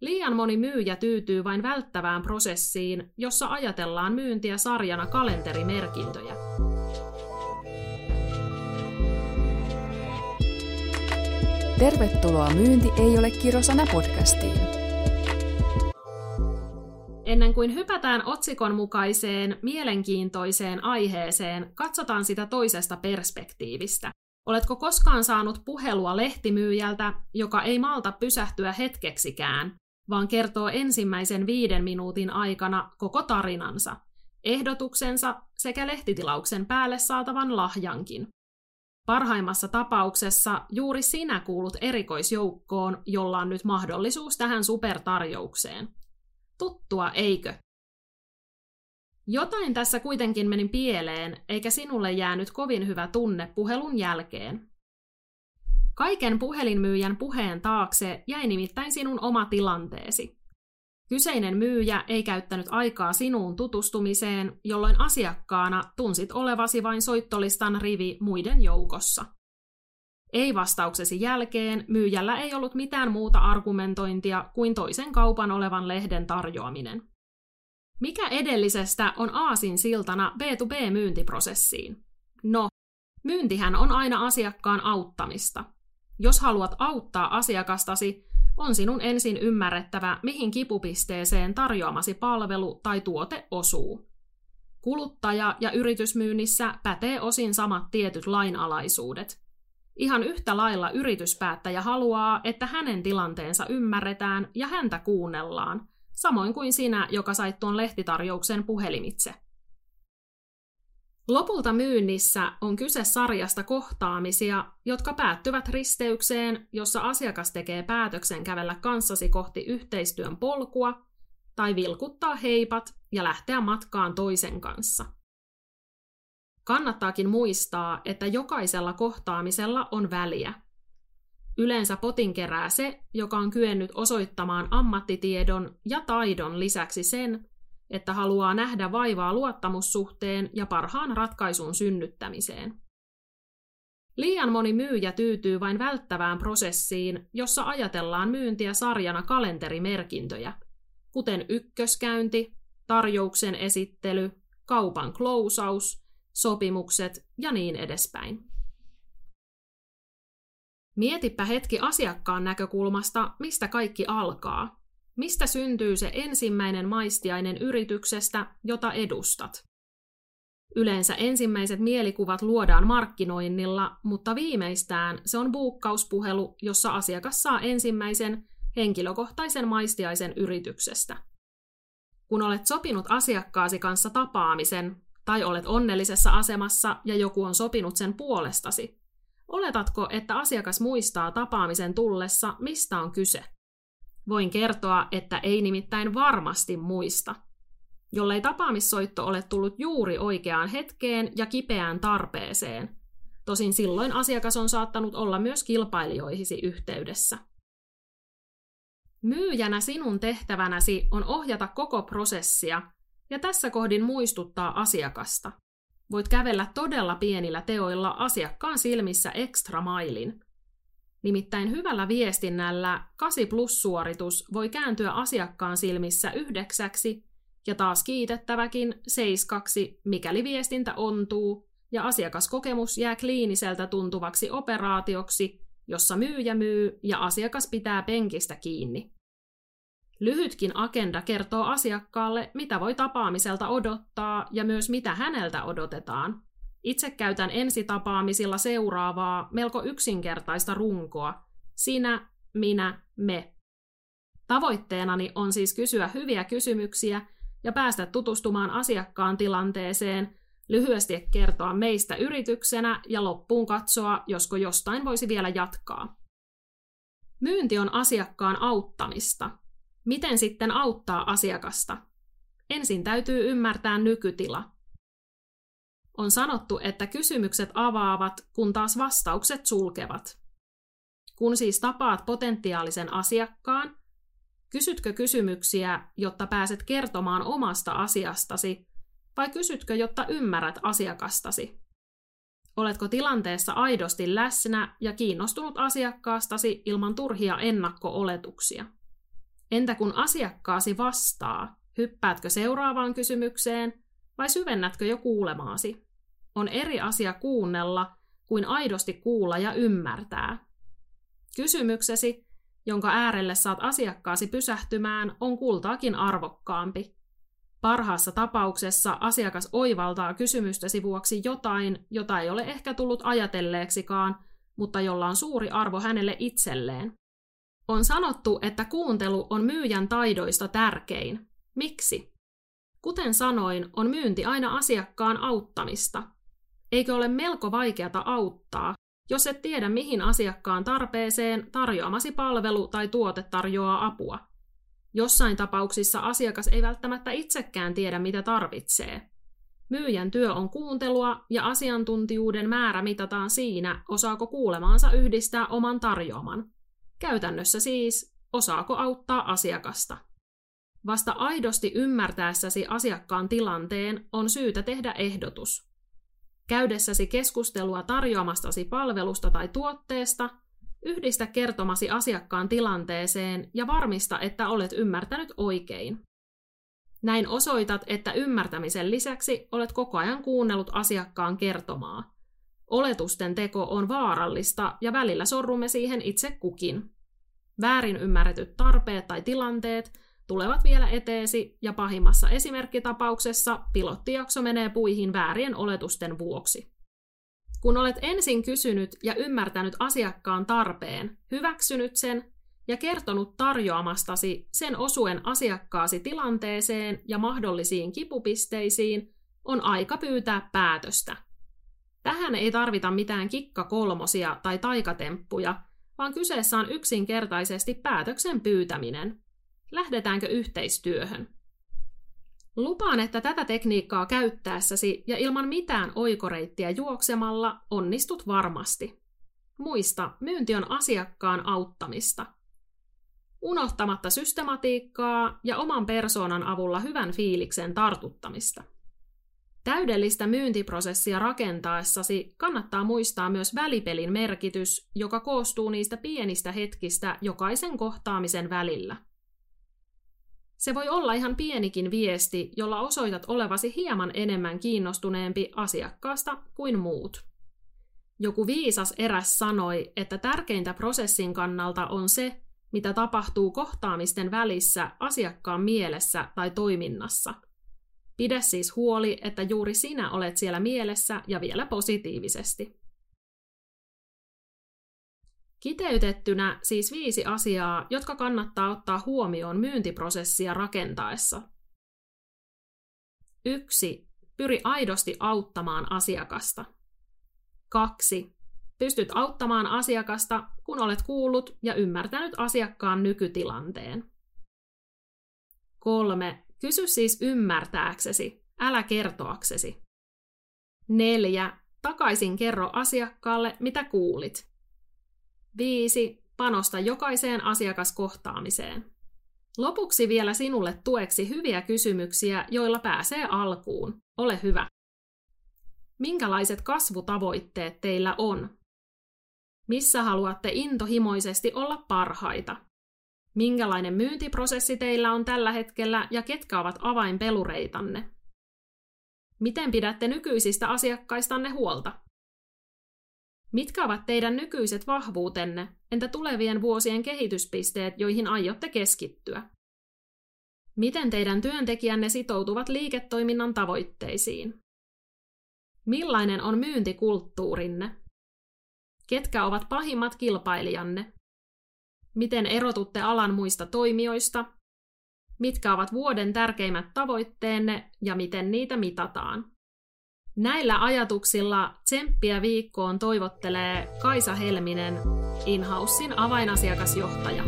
Liian moni myyjä tyytyy vain välttävään prosessiin, jossa ajatellaan myyntiä sarjana kalenterimerkintöjä. Tervetuloa Myynti ei ole kirosana podcastiin. Ennen kuin hypätään otsikon mukaiseen mielenkiintoiseen aiheeseen, katsotaan sitä toisesta perspektiivistä. Oletko koskaan saanut puhelua lehtimyyjältä, joka ei malta pysähtyä hetkeksikään, vaan kertoo ensimmäisen viiden minuutin aikana koko tarinansa, ehdotuksensa sekä lehtitilauksen päälle saatavan lahjankin? Parhaimmassa tapauksessa juuri sinä kuulut erikoisjoukkoon, jolla on nyt mahdollisuus tähän supertarjoukseen. Tuttua, eikö? Jotain tässä kuitenkin meni pieleen, eikä sinulle jäänyt kovin hyvä tunne puhelun jälkeen. Kaiken puhelinmyyjän puheen taakse jäi nimittäin sinun oma tilanteesi. Kyseinen myyjä ei käyttänyt aikaa sinuun tutustumiseen, jolloin asiakkaana tunsit olevasi vain soittolistan rivi muiden joukossa. Ei-vastauksesi jälkeen myyjällä ei ollut mitään muuta argumentointia kuin toisen kaupan olevan lehden tarjoaminen. Mikä edellisestä on aasin siltana B2B-myyntiprosessiin? No, myyntihän on aina asiakkaan auttamista. Jos haluat auttaa asiakastasi, on sinun ensin ymmärrettävä, mihin kipupisteeseen tarjoamasi palvelu tai tuote osuu. Kuluttaja- ja yritysmyynnissä pätee osin samat tietyt lainalaisuudet. Ihan yhtä lailla yrityspäättäjä haluaa, että hänen tilanteensa ymmärretään ja häntä kuunnellaan, samoin kuin sinä, joka sait tuon lehtitarjouksen puhelimitse. Lopulta myynnissä on kyse sarjasta kohtaamisia, jotka päättyvät risteykseen, jossa asiakas tekee päätöksen kävellä kanssasi kohti yhteistyön polkua tai vilkuttaa heipat ja lähteä matkaan toisen kanssa. Kannattaakin muistaa, että jokaisella kohtaamisella on väliä. Yleensä potin kerää se, joka on kyennyt osoittamaan ammattitiedon ja taidon lisäksi sen, että haluaa nähdä vaivaa luottamussuhteen ja parhaan ratkaisun synnyttämiseen. Liian moni myyjä tyytyy vain välttävään prosessiin, jossa ajatellaan myyntiä sarjana kalenterimerkintöjä, kuten ykköskäynti, tarjouksen esittely, kaupan klousaus, sopimukset ja niin edespäin. Mietipä hetki asiakkaan näkökulmasta, mistä kaikki alkaa. Mistä syntyy se ensimmäinen maistiainen yrityksestä, jota edustat? Yleensä ensimmäiset mielikuvat luodaan markkinoinnilla, mutta viimeistään se on buukkauspuhelu, jossa asiakas saa ensimmäisen henkilökohtaisen maistiaisen yrityksestä. Kun olet sopinut asiakkaasi kanssa tapaamisen, tai olet onnellisessa asemassa ja joku on sopinut sen puolestasi, oletatko, että asiakas muistaa tapaamisen tullessa, mistä on kyse? Voin kertoa, että ei nimittäin varmasti muista. Jollei tapaamissoitto ole tullut juuri oikeaan hetkeen ja kipeään tarpeeseen. Tosin silloin asiakas on saattanut olla myös kilpailijoihisi yhteydessä. Myyjänä sinun tehtävänäsi on ohjata koko prosessia ja tässä kohdin muistuttaa asiakasta. Voit kävellä todella pienillä teoilla asiakkaan silmissä extra mailin – Nimittäin hyvällä viestinnällä 8 plus-suoritus voi kääntyä asiakkaan silmissä yhdeksäksi ja taas kiitettäväkin seiskaksi, mikäli viestintä ontuu ja asiakaskokemus jää kliiniseltä tuntuvaksi operaatioksi, jossa myyjä myy ja asiakas pitää penkistä kiinni. Lyhytkin agenda kertoo asiakkaalle, mitä voi tapaamiselta odottaa ja myös mitä häneltä odotetaan, itse käytän ensitapaamisilla seuraavaa melko yksinkertaista runkoa. Sinä, minä, me. Tavoitteenani on siis kysyä hyviä kysymyksiä ja päästä tutustumaan asiakkaan tilanteeseen, lyhyesti kertoa meistä yrityksenä ja loppuun katsoa, josko jostain voisi vielä jatkaa. Myynti on asiakkaan auttamista. Miten sitten auttaa asiakasta? Ensin täytyy ymmärtää nykytila – on sanottu, että kysymykset avaavat, kun taas vastaukset sulkevat. Kun siis tapaat potentiaalisen asiakkaan, kysytkö kysymyksiä, jotta pääset kertomaan omasta asiastasi, vai kysytkö, jotta ymmärrät asiakastasi? Oletko tilanteessa aidosti läsnä ja kiinnostunut asiakkaastasi ilman turhia ennakko-oletuksia? Entä kun asiakkaasi vastaa, hyppäätkö seuraavaan kysymykseen vai syvennätkö jo kuulemaasi? On eri asia kuunnella kuin aidosti kuulla ja ymmärtää. Kysymyksesi, jonka äärelle saat asiakkaasi pysähtymään, on kultaakin arvokkaampi. Parhaassa tapauksessa asiakas oivaltaa kysymystäsi vuoksi jotain, jota ei ole ehkä tullut ajatelleeksikaan, mutta jolla on suuri arvo hänelle itselleen. On sanottu, että kuuntelu on myyjän taidoista tärkein. Miksi? Kuten sanoin, on myynti aina asiakkaan auttamista. Eikö ole melko vaikeata auttaa, jos et tiedä mihin asiakkaan tarpeeseen tarjoamasi palvelu tai tuote tarjoaa apua? Jossain tapauksissa asiakas ei välttämättä itsekään tiedä, mitä tarvitsee. Myyjän työ on kuuntelua ja asiantuntijuuden määrä mitataan siinä, osaako kuulemaansa yhdistää oman tarjoaman. Käytännössä siis, osaako auttaa asiakasta. Vasta aidosti ymmärtäessäsi asiakkaan tilanteen on syytä tehdä ehdotus. Käydessäsi keskustelua tarjoamastasi palvelusta tai tuotteesta, yhdistä kertomasi asiakkaan tilanteeseen ja varmista, että olet ymmärtänyt oikein. Näin osoitat, että ymmärtämisen lisäksi olet koko ajan kuunnellut asiakkaan kertomaa. Oletusten teko on vaarallista ja välillä sorrumme siihen itse kukin. Väärin ymmärretyt tarpeet tai tilanteet tulevat vielä eteesi ja pahimmassa esimerkkitapauksessa pilottijakso menee puihin väärien oletusten vuoksi. Kun olet ensin kysynyt ja ymmärtänyt asiakkaan tarpeen, hyväksynyt sen ja kertonut tarjoamastasi sen osuen asiakkaasi tilanteeseen ja mahdollisiin kipupisteisiin, on aika pyytää päätöstä. Tähän ei tarvita mitään kikkakolmosia tai taikatemppuja, vaan kyseessä on yksinkertaisesti päätöksen pyytäminen. Lähdetäänkö yhteistyöhön? Lupaan, että tätä tekniikkaa käyttäessäsi ja ilman mitään oikoreittiä juoksemalla onnistut varmasti. Muista, myynti on asiakkaan auttamista. Unohtamatta systematiikkaa ja oman persoonan avulla hyvän fiiliksen tartuttamista. Täydellistä myyntiprosessia rakentaessasi kannattaa muistaa myös välipelin merkitys, joka koostuu niistä pienistä hetkistä jokaisen kohtaamisen välillä. Se voi olla ihan pienikin viesti, jolla osoitat olevasi hieman enemmän kiinnostuneempi asiakkaasta kuin muut. Joku viisas eräs sanoi, että tärkeintä prosessin kannalta on se, mitä tapahtuu kohtaamisten välissä asiakkaan mielessä tai toiminnassa. Pidä siis huoli, että juuri sinä olet siellä mielessä ja vielä positiivisesti. Kiteytettynä siis viisi asiaa, jotka kannattaa ottaa huomioon myyntiprosessia rakentaessa. 1. Pyri aidosti auttamaan asiakasta. 2. Pystyt auttamaan asiakasta, kun olet kuullut ja ymmärtänyt asiakkaan nykytilanteen. 3. Kysy siis ymmärtääksesi, älä kertoaksesi. 4. Takaisin kerro asiakkaalle, mitä kuulit. 5. Panosta jokaiseen asiakaskohtaamiseen. Lopuksi vielä sinulle tueksi hyviä kysymyksiä, joilla pääsee alkuun. Ole hyvä. Minkälaiset kasvutavoitteet teillä on? Missä haluatte intohimoisesti olla parhaita? Minkälainen myyntiprosessi teillä on tällä hetkellä ja ketkä ovat avainpelureitanne? Miten pidätte nykyisistä asiakkaistanne huolta? Mitkä ovat teidän nykyiset vahvuutenne, entä tulevien vuosien kehityspisteet, joihin aiotte keskittyä? Miten teidän työntekijänne sitoutuvat liiketoiminnan tavoitteisiin? Millainen on myyntikulttuurinne? Ketkä ovat pahimmat kilpailijanne? Miten erotutte alan muista toimijoista? Mitkä ovat vuoden tärkeimmät tavoitteenne ja miten niitä mitataan? Näillä ajatuksilla tsemppiä viikkoon toivottelee Kaisa Helminen, Inhousein avainasiakasjohtaja.